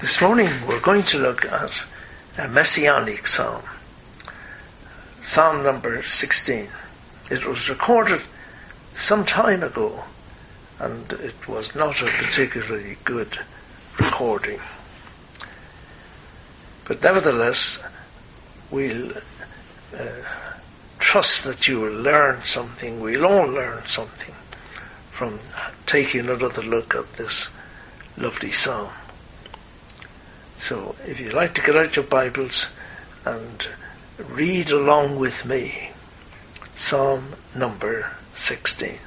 This morning we're going to look at a messianic psalm, Psalm number 16. It was recorded some time ago and it was not a particularly good recording. But nevertheless, we'll uh, trust that you will learn something. We'll all learn something from taking another look at this lovely psalm. So if you'd like to get out your Bibles and read along with me, Psalm number 16.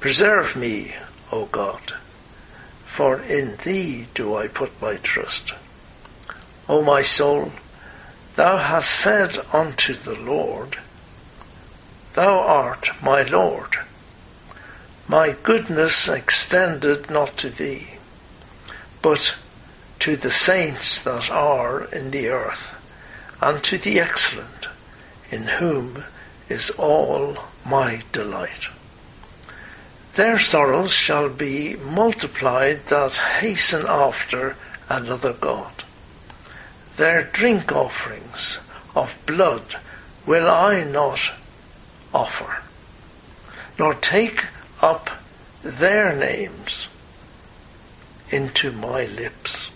Preserve me, O God, for in Thee do I put my trust. O my soul, Thou hast said unto the Lord, Thou art my Lord. My goodness extended not to Thee, but to the saints that are in the earth, and to the excellent, in whom is all my delight. Their sorrows shall be multiplied that hasten after another God. Their drink offerings of blood will I not offer, nor take up their names into my lips.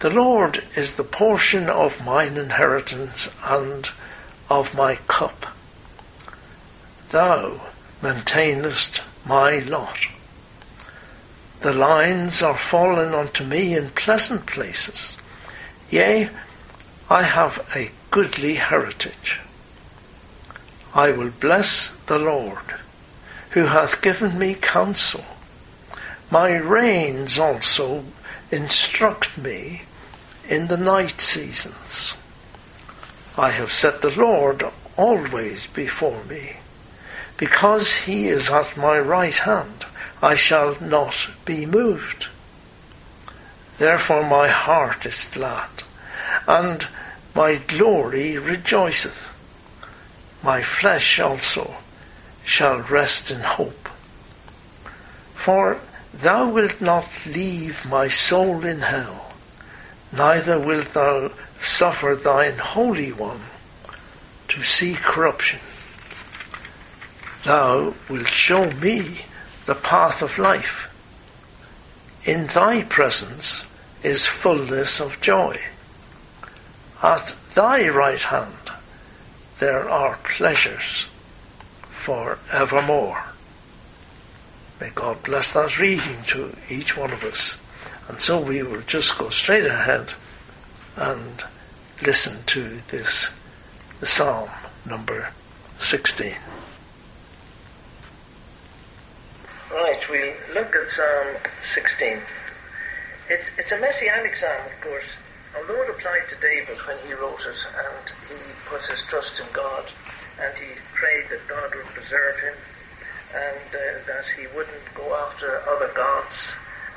The Lord is the portion of mine inheritance and of my cup. Thou maintainest my lot. The lines are fallen unto me in pleasant places. Yea, I have a goodly heritage. I will bless the Lord, who hath given me counsel. My reins also instruct me in the night seasons. I have set the Lord always before me. Because he is at my right hand, I shall not be moved. Therefore my heart is glad, and my glory rejoiceth. My flesh also shall rest in hope. For Thou wilt not leave my soul in hell, neither wilt thou suffer thine Holy One to see corruption. Thou wilt show me the path of life. In thy presence is fullness of joy. At thy right hand there are pleasures for evermore. May God bless that reading to each one of us. And so we will just go straight ahead and listen to this Psalm number 16. Right, we'll look at Psalm 16. It's, it's a messianic psalm, of course, although it applied to David when he wrote it and he puts his trust in God and he prayed that God would preserve him and uh, that he wouldn't go after other gods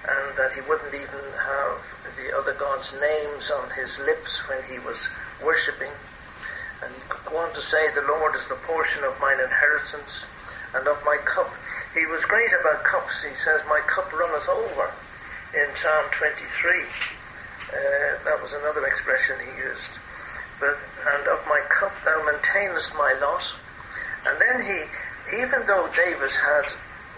and that he wouldn't even have the other gods' names on his lips when he was worshipping. And he could go on to say, The Lord is the portion of mine inheritance and of my cup. He was great about cups. He says, My cup runneth over in Psalm 23. Uh, that was another expression he used. But, and of my cup thou maintainest my lot. And then he, even though David had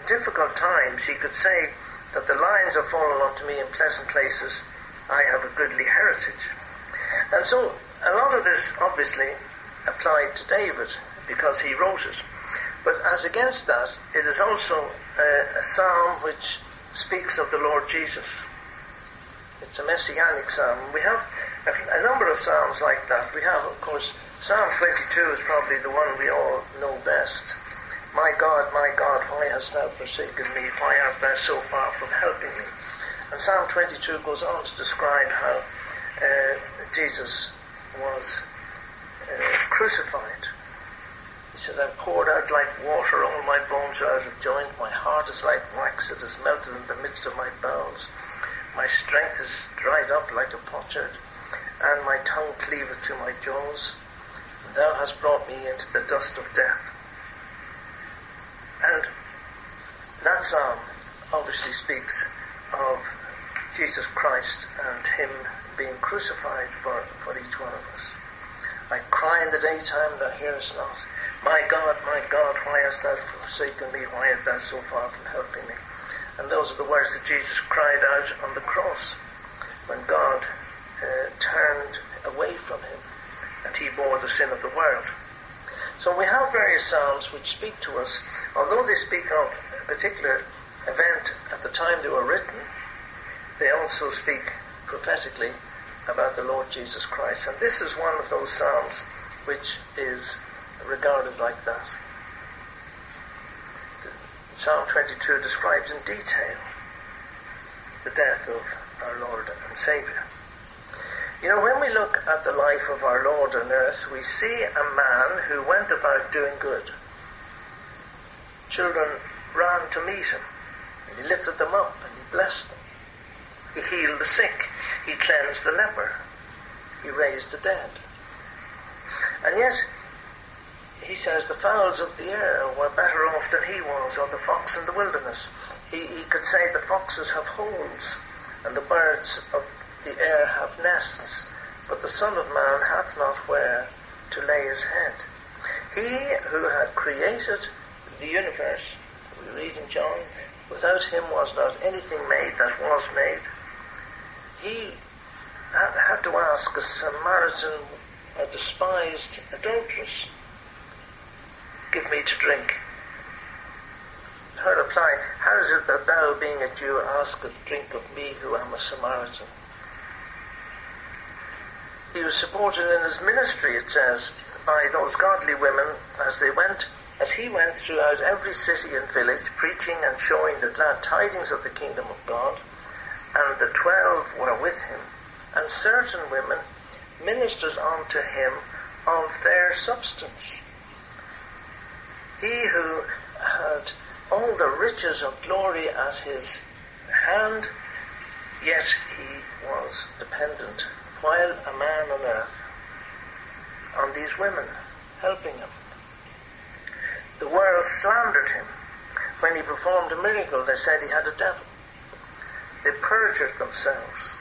difficult times, he could say that the lines have fallen unto me in pleasant places. I have a goodly heritage. And so a lot of this obviously applied to David because he wrote it. But as against that, it is also a, a psalm which speaks of the Lord Jesus. It's a messianic psalm. We have a, a number of psalms like that. We have, of course, Psalm 22 is probably the one we all know best. My God, my God, why hast thou forsaken me? Why art thou so far from helping me? And Psalm 22 goes on to describe how uh, Jesus was uh, crucified. He says, I'm poured out like water, all my bones are out of joint, my heart is like wax, it is melted in the midst of my bowels. My strength is dried up like a potsherd, and my tongue cleaveth to my jaws. And thou hast brought me into the dust of death. And that psalm obviously speaks of Jesus Christ and Him being crucified for, for each one of us. I cry in the daytime, thou hearest not. My God, my God, why hast thou forsaken me? Why art thou so far from helping me? And those are the words that Jesus cried out on the cross when God uh, turned away from him and he bore the sin of the world. So we have various psalms which speak to us, although they speak of a particular event at the time they were written, they also speak prophetically about the Lord Jesus Christ. And this is one of those psalms which is regarded like that. Psalm 22 describes in detail the death of our Lord and Saviour. You know, when we look at the life of our Lord on earth, we see a man who went about doing good. Children ran to meet him, and he lifted them up, and he blessed them. He healed the sick, he cleansed the leper, he raised the dead. And yet, he says the fowls of the air were better off than he was, or the fox in the wilderness. He, he could say the foxes have holes, and the birds of the air have nests, but the Son of Man hath not where to lay his head. He who had created the universe, we read in John, without him was not anything made that was made. He had to ask a Samaritan, a despised adulteress, give me to drink. Her reply, How is it that thou, being a Jew, askest drink of me who am a Samaritan? He was supported in his ministry, it says, by those godly women as they went, as he went throughout every city and village, preaching and showing the glad tidings of the kingdom of God. And the twelve were with him, and certain women ministered unto him of their substance. He who had all the riches of glory at his hand, yet he was dependent while a man on earth on these women helping him. The world slandered him. When he performed a miracle, they said he had a devil. They perjured themselves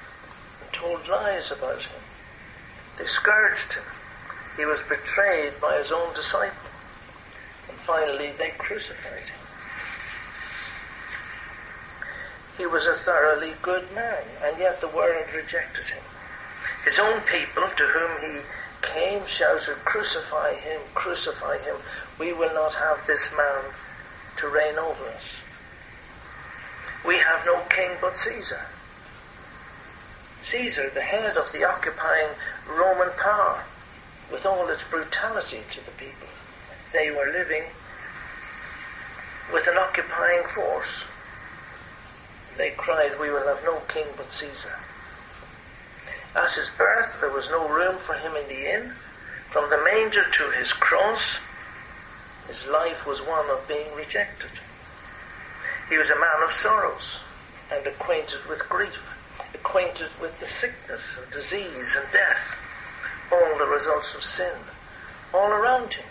and told lies about him. They scourged him. He was betrayed by his own disciple. And finally, they crucified him. He was a thoroughly good man, and yet the world rejected him. His own people, to whom he came, shouted, Crucify him, crucify him. We will not have this man to reign over us. We have no king but Caesar. Caesar, the head of the occupying Roman power, with all its brutality to the people. They were living with an occupying force. They cried, We will have no king but Caesar. At his birth, there was no room for him in the inn. From the manger to his cross, his life was one of being rejected. He was a man of sorrows and acquainted with grief, acquainted with the sickness and disease and death, all the results of sin, all around him,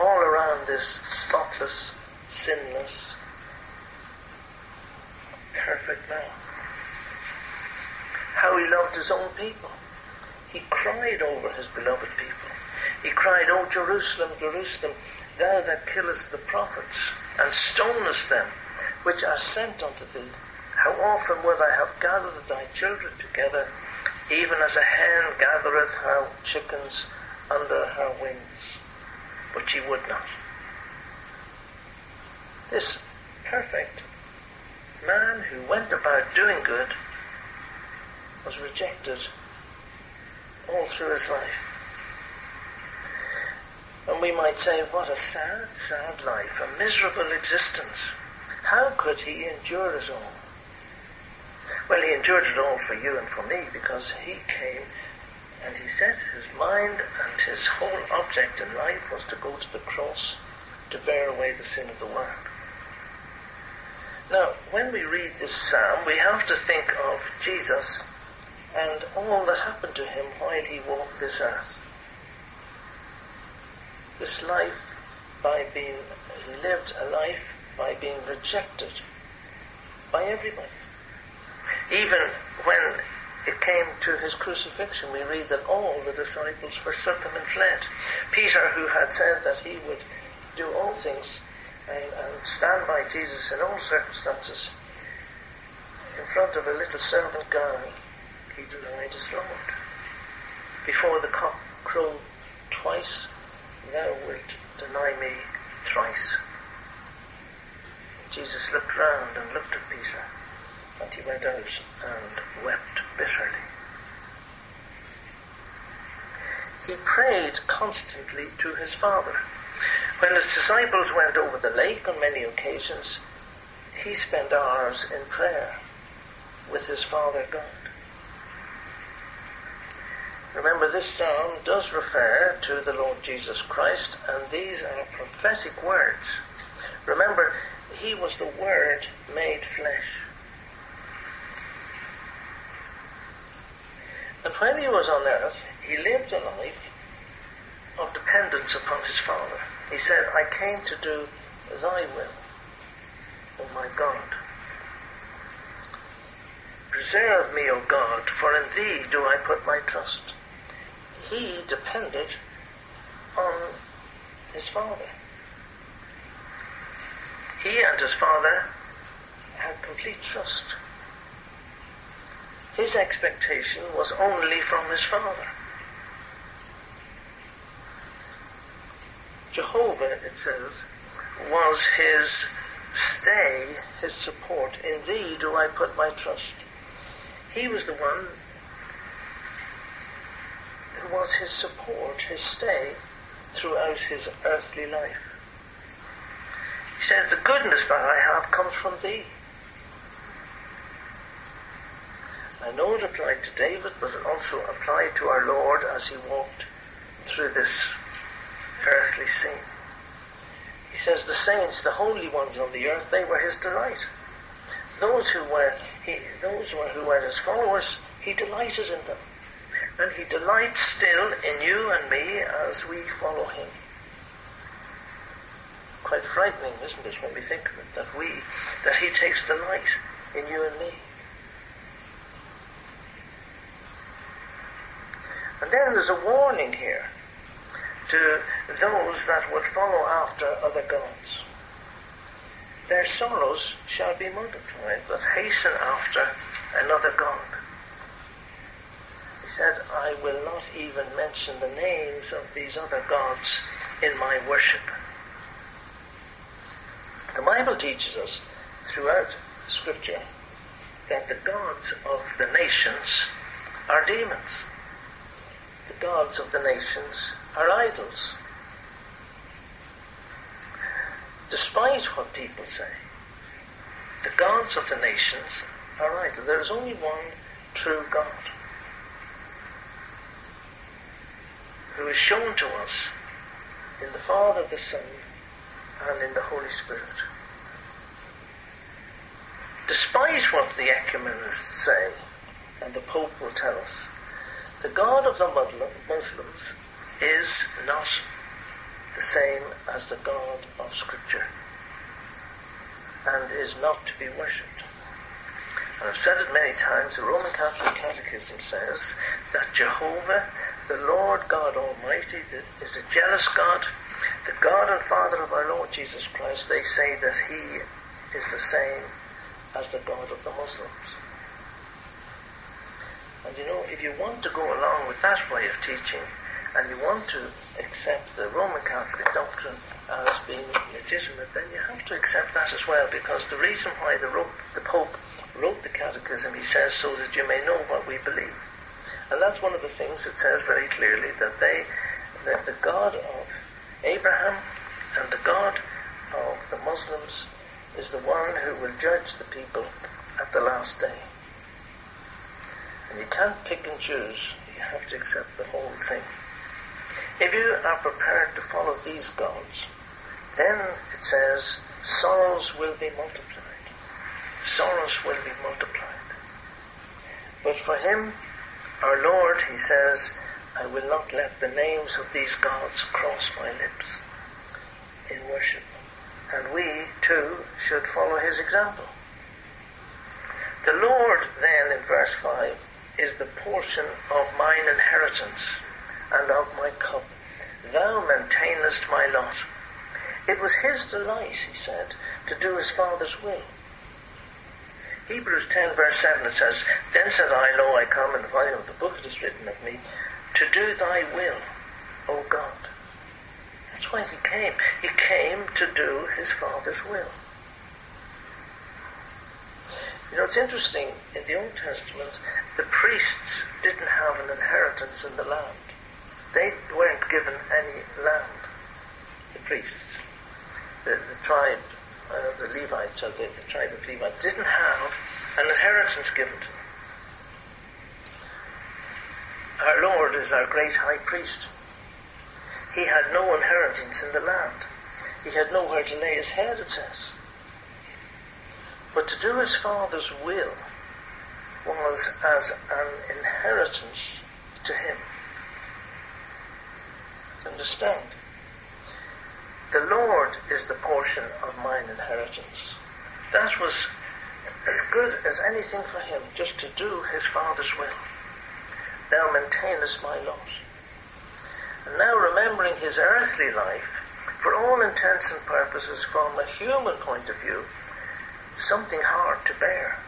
all around this spotless, sinless, perfect man how he loved his own people. He cried over his beloved people. He cried, O Jerusalem, Jerusalem, thou that killest the prophets and stonest them which are sent unto thee, how often would I have gathered thy children together, even as a hen gathereth her chickens under her wings? But she would not. This perfect man who went about doing good was rejected all through his life. And we might say, what a sad, sad life, a miserable existence. How could he endure it all? Well, he endured it all for you and for me because he came and he set his mind and his whole object in life was to go to the cross to bear away the sin of the world. Now, when we read this psalm, we have to think of Jesus and all that happened to him while he walked this earth. This life by being, lived a life by being rejected by everybody. Even when it came to his crucifixion, we read that all the disciples forsook him and fled. Peter, who had said that he would do all things and, and stand by Jesus in all circumstances, in front of a little servant girl, he denied his Lord. Before the cock crowed twice, thou wilt deny me thrice. Jesus looked round and looked at Peter, and he went out and wept bitterly. He prayed constantly to his Father. When his disciples went over the lake on many occasions, he spent hours in prayer with his Father God. Remember, this psalm does refer to the Lord Jesus Christ, and these are prophetic words. Remember, he was the Word made flesh. And when he was on earth, he lived a life of dependence upon his Father. He said, I came to do thy will, O my God. Preserve me, O God, for in thee do I put my trust. He depended on his Father. He and his Father had complete trust. His expectation was only from his Father. Jehovah, it says, was his stay, his support. In thee do I put my trust. He was the one was his support, his stay throughout his earthly life. He says, The goodness that I have comes from thee. I know it applied to David, but it also applied to our Lord as he walked through this earthly scene. He says, The saints, the holy ones on the earth, they were his delight. Those who were he, those who were his followers, he delighted in them. And he delights still in you and me as we follow him. Quite frightening, isn't it, when we think of it, that we, that he takes delight in you and me. And then there's a warning here to those that would follow after other gods. Their sorrows shall be multiplied, but hasten after another God. Said, I will not even mention the names of these other gods in my worship. The Bible teaches us throughout Scripture that the gods of the nations are demons. The gods of the nations are idols. Despite what people say, the gods of the nations are idols. There is only one true God who is shown to us in the Father, the Son, and in the Holy Spirit. Despite what the ecumenists say, and the Pope will tell us, the God of the Muslims is not the same as the God of Scripture and is not to be worshipped. And I've said it many times, the Roman Catholic Catechism says that Jehovah, the Lord God Almighty, is a jealous God, the God and Father of our Lord Jesus Christ. They say that He is the same as the God of the Muslims. And you know, if you want to go along with that way of teaching, and you want to accept the Roman Catholic doctrine as being legitimate, then you have to accept that as well, because the reason why the, the Pope wrote the Catechism, he says, so that you may know what we believe. And that's one of the things it says very clearly, that they, that the God of Abraham and the God of the Muslims is the one who will judge the people at the last day. And you can't pick and choose. You have to accept the whole thing. If you are prepared to follow these gods, then it says sorrows will be multiplied. Sorrows will be multiplied. But for him, our Lord, he says, I will not let the names of these gods cross my lips in worship. And we, too, should follow his example. The Lord then in verse 5 is the portion of mine inheritance and of my cup. Thou maintainest my lot. It was his delight, he said, to do his Father's will. Hebrews 10 verse 7 it says, Then said I, Lo, I come, in the volume of the book it is written of me, to do thy will, O God. That's why he came. He came to do his Father's will. You know, it's interesting, in the Old Testament, the priests didn't have an inheritance in the land. They weren't given any land, the priests. The, the tribe uh, the Levites, or the, the tribe of Levi, didn't have an inheritance given to them. Our Lord is our great high priest. He had no inheritance in the land. He had nowhere to lay his head, it says. But to do his Father's will was as an inheritance to him. Understand? The Lord is the portion of mine inheritance. That was as good as anything for him, just to do his Father's will. Thou maintainest my lot. And now remembering his earthly life, for all intents and purposes, from a human point of view, something hard to bear.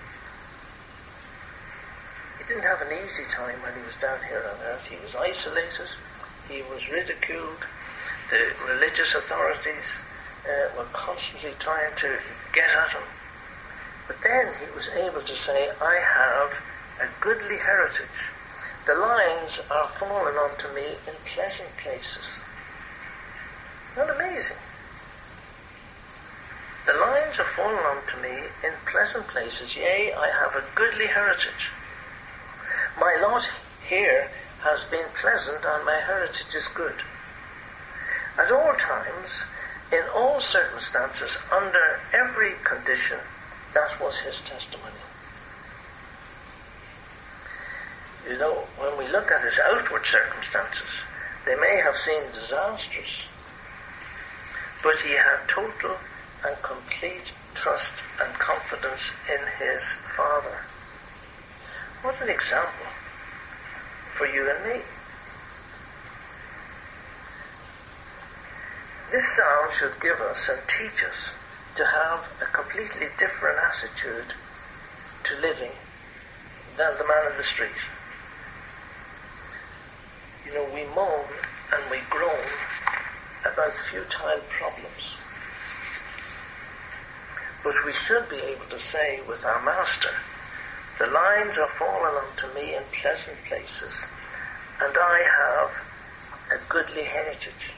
He didn't have an easy time when he was down here on earth. He was isolated, he was ridiculed, the religious authorities uh, were constantly trying to get at him. But then he was able to say, I have a goodly heritage. The lines are fallen onto me in pleasant places. Not amazing? The lines are fallen unto me in pleasant places. Yea, I have a goodly heritage. My lot here has been pleasant, and my heritage is good at all times, in all circumstances, under every condition, that was his testimony. You know, when we look at his outward circumstances, they may have seemed disastrous, but he had total and complete trust and confidence in his Father. What an example for you and me. This psalm should give us and teach us to have a completely different attitude to living than the man in the street. You know, we moan and we groan about futile problems. But we should be able to say with our Master, the lines are fallen unto me in pleasant places, and I have a goodly heritage.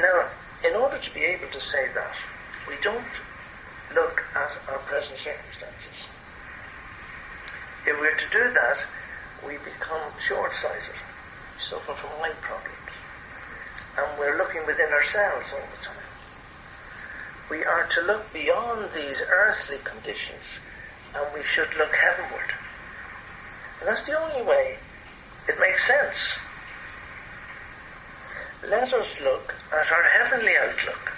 Now, in order to be able to say that, we don't look at our present circumstances. If we're to do that, we become short-sighted. We suffer from eye problems. And we're looking within ourselves all the time. We are to look beyond these earthly conditions and we should look heavenward. And that's the only way it makes sense let us look at our heavenly outlook.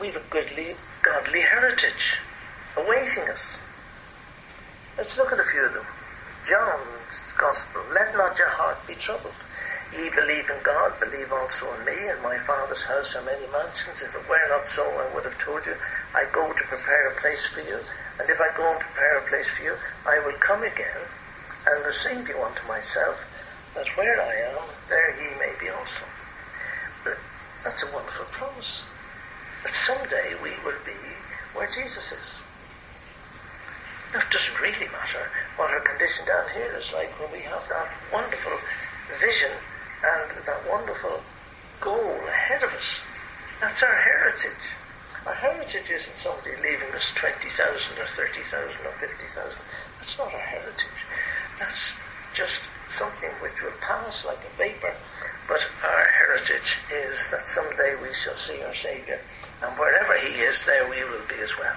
We've a goodly, godly heritage awaiting us. Let's look at a few of them. John's Gospel, let not your heart be troubled. Ye believe in God, believe also in me. In my Father's house are many mansions. If it were not so, I would have told you, I go to prepare a place for you. And if I go and prepare a place for you, I will come again and receive you unto myself, that where I am, there ye may be also. That's a wonderful promise. That someday we will be where Jesus is. Now, it doesn't really matter what our condition down here is like when we have that wonderful vision and that wonderful goal ahead of us. That's our heritage. Our heritage isn't somebody leaving us 20,000 or 30,000 or 50,000. That's not our heritage. That's just something which will pass like a vapor, but our heritage is that someday we shall see our Saviour, and wherever He is, there we will be as well.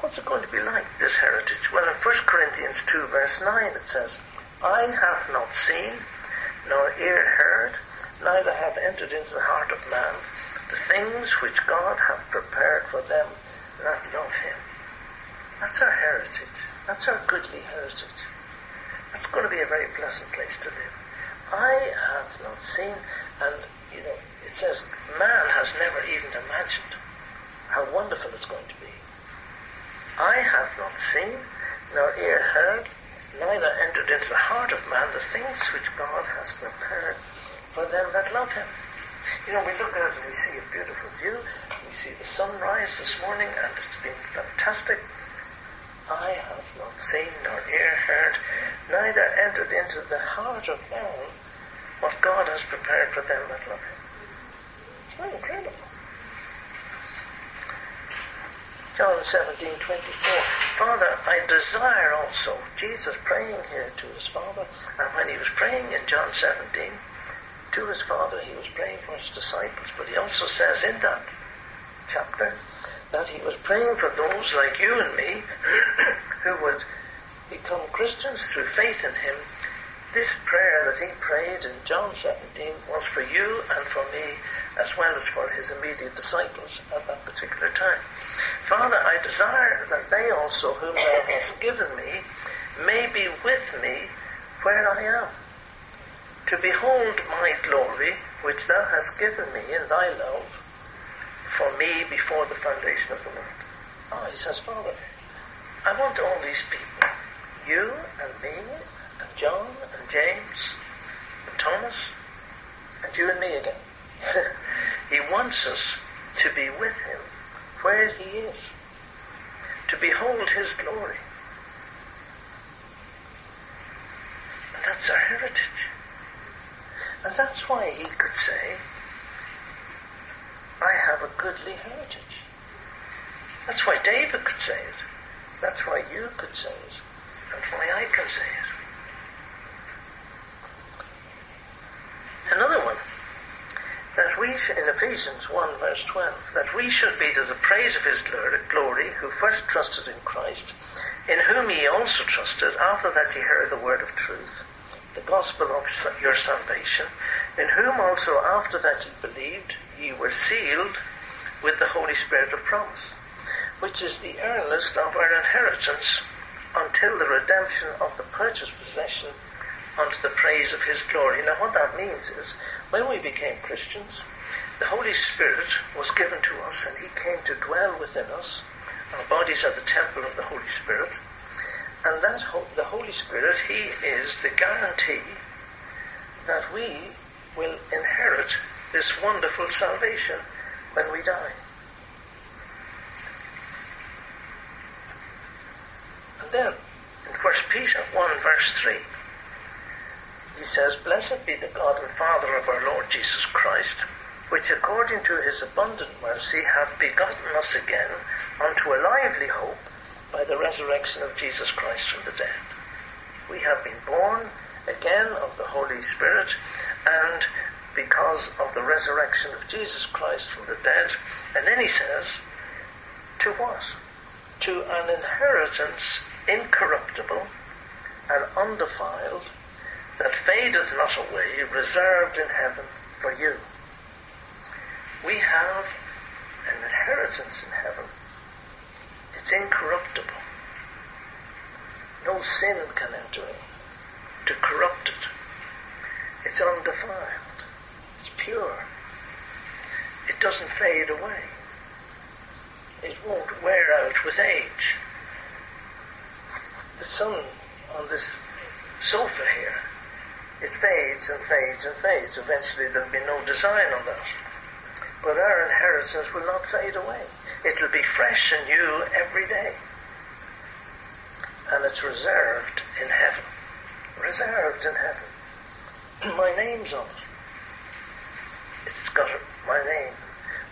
What's it going to be like, this heritage? Well, in 1 Corinthians 2, verse 9, it says, I have not seen, nor ear heard, neither have entered into the heart of man the things which God hath prepared for them that love him. That's our heritage. That's our goodly heritage. That's going to be a very pleasant place to live. I have not seen, and you know, it says man has never even imagined how wonderful it's going to be. I have not seen, nor ear heard, neither entered into the heart of man the things which God has prepared for them that love him. You know, we look out and we see a beautiful view. We see the sunrise this morning, and it's been fantastic. I have not seen nor ear heard, neither entered into the heart of man what God has prepared for them that love Him. It's not incredible. John 17, 24. Father, I desire also, Jesus praying here to his Father, and when he was praying in John 17, to his Father, he was praying for his disciples, but he also says in that chapter that he was praying for those like you and me who would become Christians through faith in him. This prayer that he prayed in John 17 was for you and for me as well as for his immediate disciples at that particular time. Father, I desire that they also, whom thou hast given me, may be with me where I am to behold my glory, which thou hast given me in thy love, for me before the foundation of the world. Oh, he says, Father, I want all these people, you and me, and John and James, and Thomas, and you and me again. he wants us to be with him where he is, to behold his glory. And that's our heritage. And that's why he could say, I have a goodly heritage. That's why David could say it. That's why you could say it. And why I can say it. Another one, that we, in Ephesians 1 verse 12, that we should be to the praise of his glory, who first trusted in Christ, in whom ye also trusted, after that ye heard the word of truth, the gospel of your salvation, in whom also after that ye believed, ye were sealed with the Holy Spirit of promise, which is the earnest of our inheritance until the redemption of the purchased possession unto the praise of his glory. Now what that means is, when we became Christians, the Holy Spirit was given to us and he came to dwell within us. Our bodies are the temple of the Holy Spirit. And that the Holy Spirit, He is the guarantee that we will inherit this wonderful salvation when we die. And then, in 1 Peter 1 verse 3, he says, Blessed be the God and Father of our Lord Jesus Christ, which according to his abundant mercy hath begotten us again unto a lively hope by the resurrection of Jesus Christ from the dead. We have been born again of the Holy Spirit and because of the resurrection of Jesus Christ from the dead. And then he says, to what? To an inheritance incorruptible and undefiled that fadeth not away, reserved in heaven for you. We have an inheritance in heaven it's incorruptible. No sin can enter in to corrupt it. It's undefiled. It's pure. It doesn't fade away. It won't wear out with age. The sun on this sofa here, it fades and fades and fades. Eventually there'll be no design on that. But our inheritance will not fade away. It'll be fresh and new every day. And it's reserved in heaven. Reserved in heaven. my name's on it. It's got my name.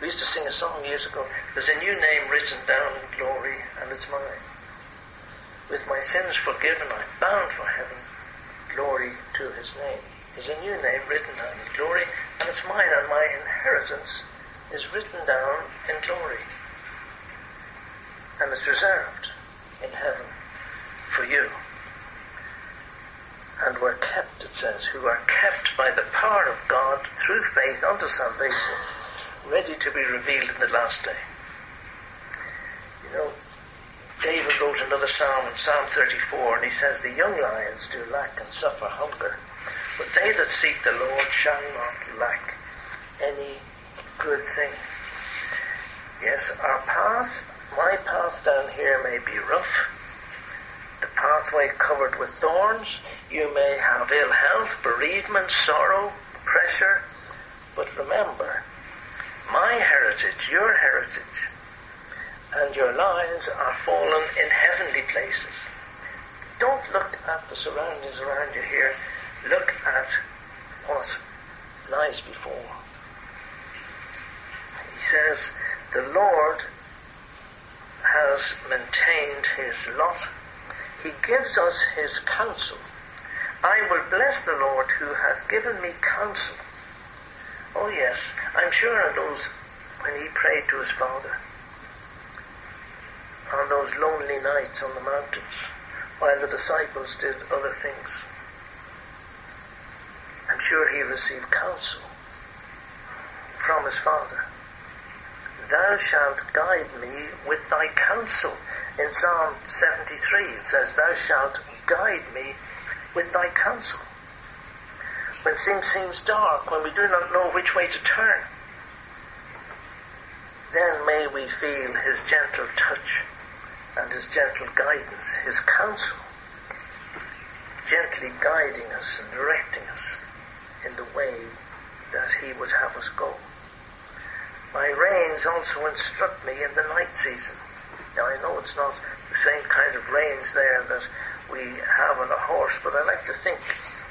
We used to sing a song years ago. There's a new name written down in glory, and it's mine. With my sins forgiven, I'm bound for heaven. Glory to his name. There's a new name written down in glory, and it's mine, and my inheritance is written down in glory and is reserved in heaven for you. And were kept, it says, who are kept by the power of God through faith unto salvation, ready to be revealed in the last day. You know, David wrote another psalm in Psalm 34, and he says, The young lions do lack and suffer hunger, but they that seek the Lord shall not lack any good thing. Yes, our path, my path down here may be rough. The pathway covered with thorns. You may have ill health, bereavement, sorrow, pressure. But remember, my heritage, your heritage, and your lines are fallen in heavenly places. Don't look at the surroundings around you here. Look at what lies before. He says, the Lord has maintained his lot. He gives us his counsel. I will bless the Lord who hath given me counsel. Oh yes, I'm sure on those when he prayed to his Father on those lonely nights on the mountains while the disciples did other things. I'm sure he received counsel from his Father. Thou shalt guide me with thy counsel. In Psalm 73 it says, Thou shalt guide me with thy counsel. When things seem dark, when we do not know which way to turn, then may we feel his gentle touch and his gentle guidance, his counsel, gently guiding us and directing us in the way that he would have us go. My reins also instruct me in the night season. Now I know it's not the same kind of reins there that we have on a horse, but I like to think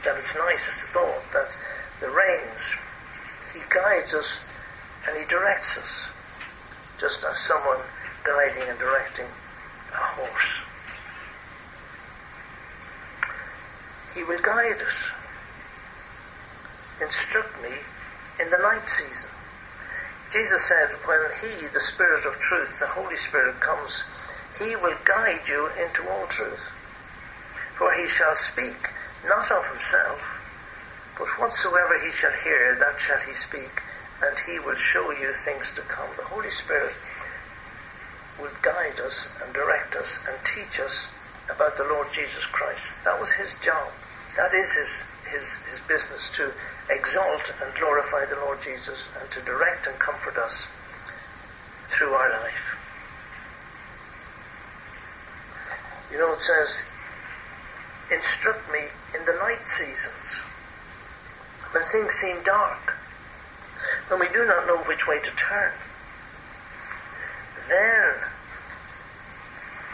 that it's nice as a thought that the reins, he guides us and he directs us, just as someone guiding and directing a horse. He will guide us, instruct me in the night season. Jesus said, when He, the Spirit of truth, the Holy Spirit, comes, He will guide you into all truth. For He shall speak not of Himself, but whatsoever He shall hear, that shall He speak, and He will show you things to come. The Holy Spirit will guide us and direct us and teach us about the Lord Jesus Christ. That was his job. That is his, his, his business to exalt and glorify the Lord Jesus and to direct and comfort us through our life. You know, it says, instruct me in the night seasons, when things seem dark, when we do not know which way to turn. Then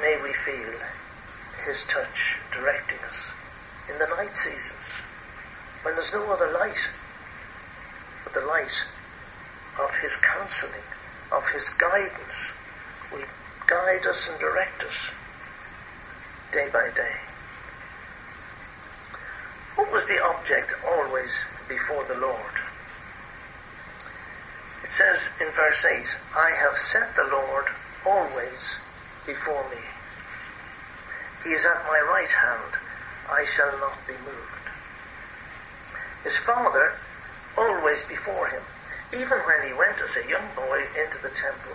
may we feel His touch directing us in the night seasons when there's no other light but the light of His counseling, of His guidance will guide us and direct us day by day. What was the object always before the Lord? It says in verse 8, I have set the Lord always before me. He is at my right hand. I shall not be moved. His father always before him. Even when he went as a young boy into the temple,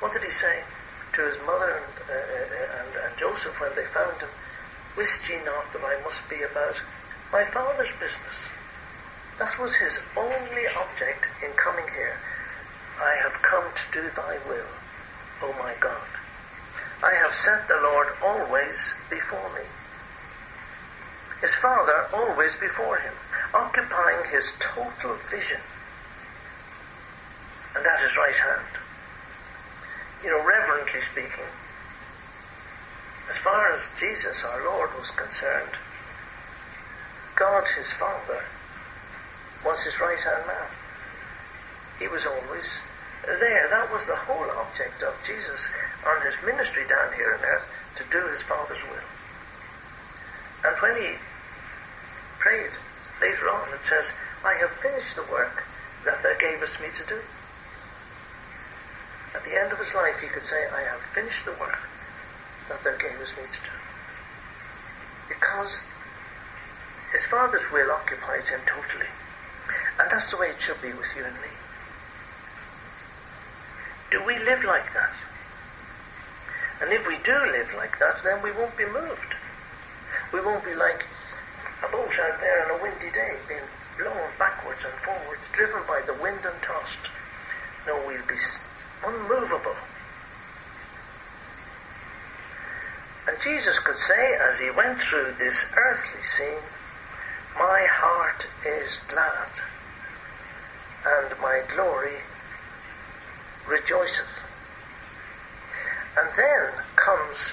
what did he say to his mother and, uh, uh and, and Joseph when they found him? Wist ye not that I must be about my father's business? That was his only object in coming here. I have come to do thy will, O my God. I have set the Lord always before me. His Father always before him, occupying his total vision. And at his right hand. You know, reverently speaking, as far as Jesus, our Lord, was concerned, God, his Father, was his right hand man. He was always there. That was the whole object of Jesus on his ministry down here on earth to do his Father's will. And when he prayed later on, it says, I have finished the work that thou gavest me to do. At the end of his life, he could say, I have finished the work that thou gavest me to do. Because his Father's will occupied him totally. And that's the way it should be with you and me. Do we live like that? And if we do live like that, then we won't be moved. We won't be like a boat out there on a windy day, being blown backwards and forwards, driven by the wind and tossed. No, we'll be unmovable. And Jesus could say, as he went through this earthly scene, My heart is glad, and my glory rejoiceth. And then comes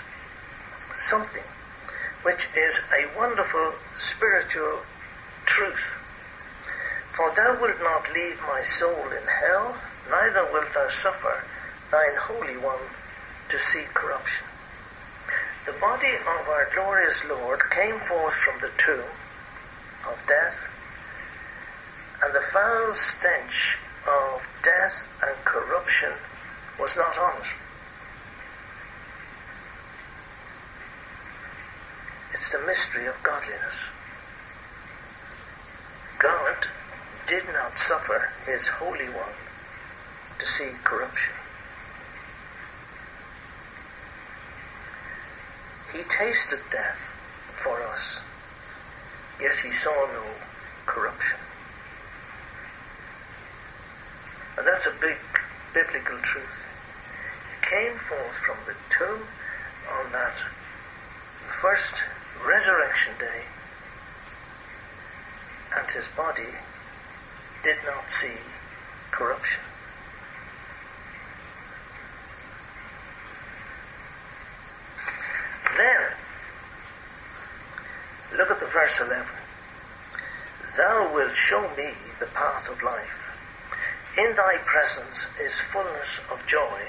something which is a wonderful spiritual truth. For thou wilt not leave my soul in hell, neither wilt thou suffer thine Holy One to see corruption. The body of our glorious Lord came forth from the tomb of death, and the foul stench of death and corruption was not on it. It's the mystery of godliness. God did not suffer his Holy One to see corruption. He tasted death for us, yet he saw no corruption. And that's a big biblical truth. He came forth from the tomb on that first resurrection day, and his body did not see corruption. Then, look at the verse 11. Thou wilt show me the path of life. In thy presence is fullness of joy.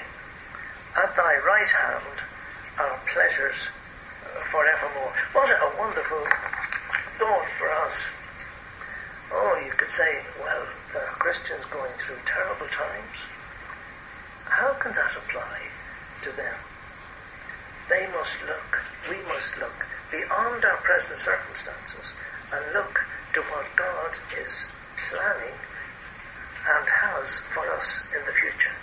At thy right hand are pleasures forevermore. What a wonderful thought for us. Oh, you could say, well, there are Christians going through terrible times. How can that apply to them? They must look, we must look beyond our present circumstances and look to what God is planning and has for us in the future.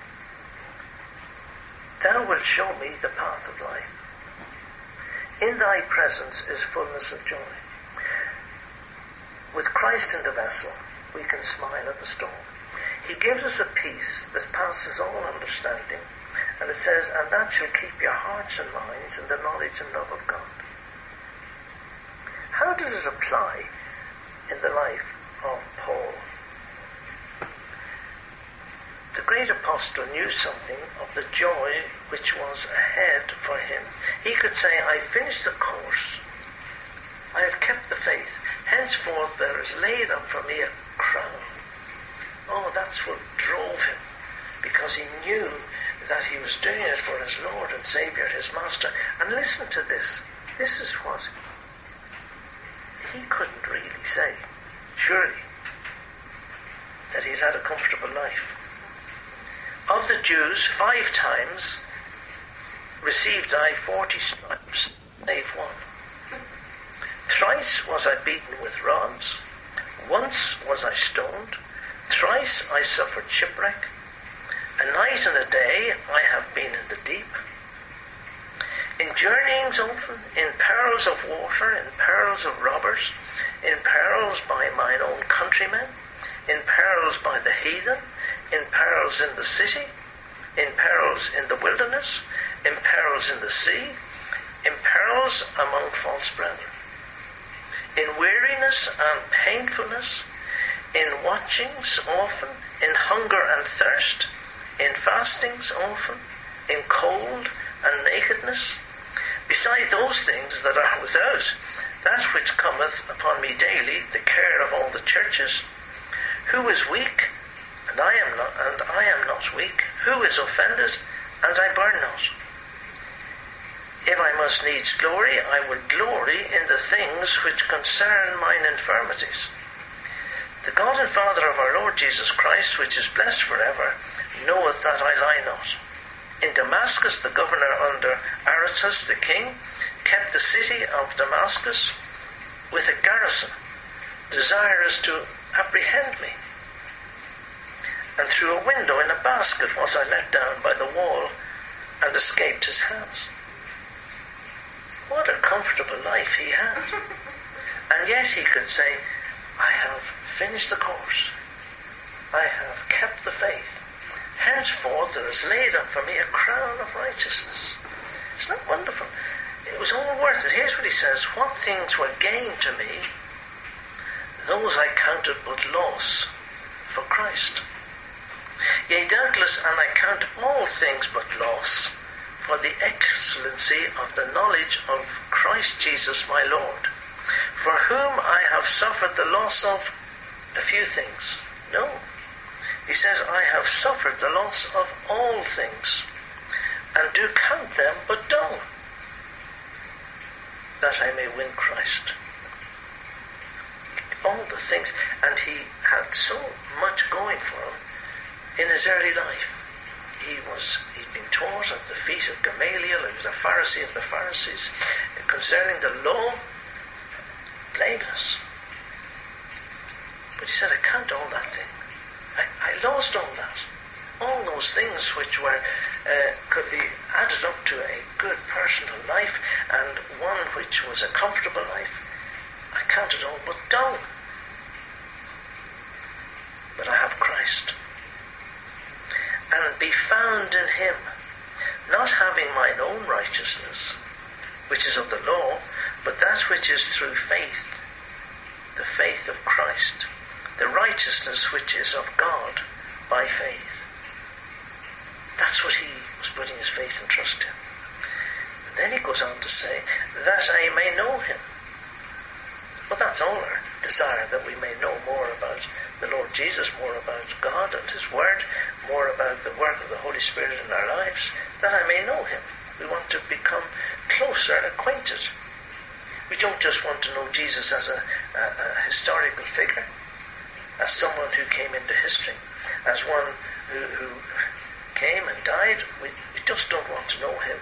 Thou wilt show me the path of life. In thy presence is fullness of joy. With Christ in the vessel, we can smile at the storm. He gives us a peace that passes all understanding and it says, and that shall keep your hearts and minds in the knowledge and love of God. How does it apply in the life of Paul? The great apostle knew something of the joy which was ahead for him. He could say, I finished the course. I have kept the faith. Henceforth there is laid up for me a crown. Oh, that's what drove him. Because he knew that he was doing it for his Lord and Saviour, his Master. And listen to this. This is what he couldn't really say, surely, that he'd had a comfortable life. Of the Jews, five times received I forty stripes, save one. Thrice was I beaten with rods. Once was I stoned. Thrice I suffered shipwreck. A night and a day I have been in the deep. In journeyings often, in perils of water, in perils of robbers, in perils by mine own countrymen, in perils by the heathen, in perils in the city, in perils in the wilderness, in perils in the sea, in perils among false brethren, in weariness and painfulness, in watchings often, in hunger and thirst, in fastings often, in cold and nakedness, beside those things that are without, that which cometh upon me daily, the care of all the churches. Who is weak, and I am not, and I am not weak? Who is offended, and I burn not? If I must needs glory, I will glory in the things which concern mine infirmities. The God and Father of our Lord Jesus Christ, which is blessed forever, knoweth that I lie not. In Damascus, the governor under Aretas the king kept the city of Damascus with a garrison, desirous to apprehend me. And through a window in a basket was I let down by the wall and escaped his hands. What a comfortable life he had. And yet he could say, I have finished the course. I have kept the faith. Henceforth there is laid up for me a crown of righteousness. Isn't that wonderful? It was all worth it. Here's what he says What things were gain to me, those I counted but loss for Christ. Yea, doubtless, and I count all things but loss for the excellency of the knowledge of Christ Jesus my Lord, for whom I have suffered the loss of a few things. No. He says, I have suffered the loss of all things, and do count them but dung, that I may win Christ. All the things, and he had so much going for him in his early life. He was, he'd been taught at the feet of Gamaliel, he was a Pharisee of the Pharisees, concerning the law, blameless. But he said, I count all that thing. I, I lost all that. All those things which were uh, could be added up to a good personal life and one which was a comfortable life. I counted all but dung. But I have Christ and be found in him, not having mine own righteousness, which is of the law, but that which is through faith, the faith of Christ, the righteousness which is of God by faith. That's what he was putting his faith and trust in. And then he goes on to say, that I may know him. Well, that's all our desire, that we may know more about the Lord Jesus, more about God and His Word, more about the work of the Holy Spirit in our lives, that I may know Him. We want to become closer and acquainted. We don't just want to know Jesus as a, a, a historical figure, as someone who came into history, as one who, who came and died. We, we just don't want to know Him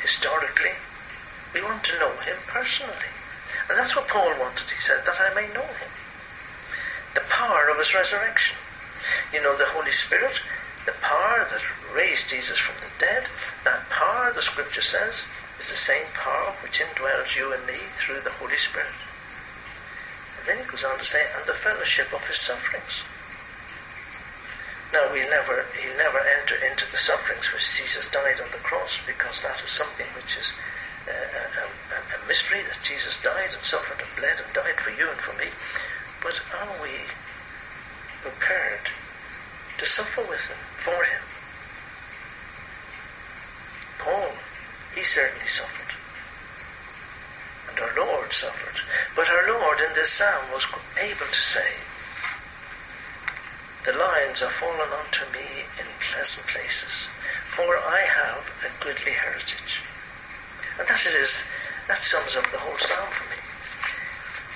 historically. We want to know Him personally. And that's what Paul wanted. He said, that I may know Him. The power of His resurrection. You know, the Holy Spirit, the power that raised Jesus from the dead, that power, the Scripture says, is the same power which indwells you and me through the Holy Spirit. And then he goes on to say, and the fellowship of his sufferings. Now we'll never, he'll never enter into the sufferings which Jesus died on the cross because that is something which is uh, a, a, a mystery that Jesus died and suffered and bled and died for you and for me. But are we prepared to suffer with him, for him. Paul, he certainly suffered. And our Lord suffered. But our Lord in this psalm was able to say, The lions are fallen unto me in pleasant places, for I have a goodly heritage. And that is, that sums up the whole psalm for me.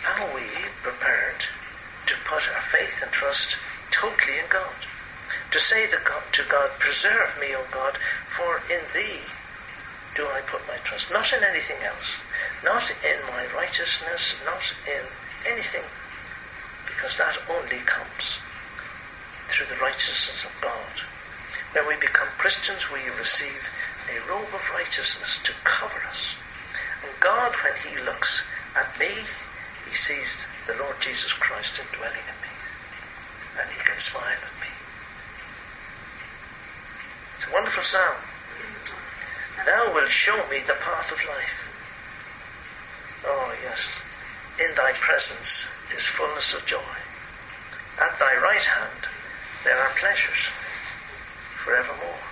Are we to put our faith and trust totally in God. To say God, to God, preserve me, O God, for in Thee do I put my trust. Not in anything else. Not in my righteousness, not in anything, because that only comes through the righteousness of God. When we become Christians, we receive a robe of righteousness to cover us. And God, when He looks at me, He sees the Lord Jesus Christ indwelling in me. And he can smile at me. It's a wonderful psalm. Thou wilt show me the path of life. Oh, yes. In thy presence is fullness of joy. At thy right hand there are pleasures forevermore.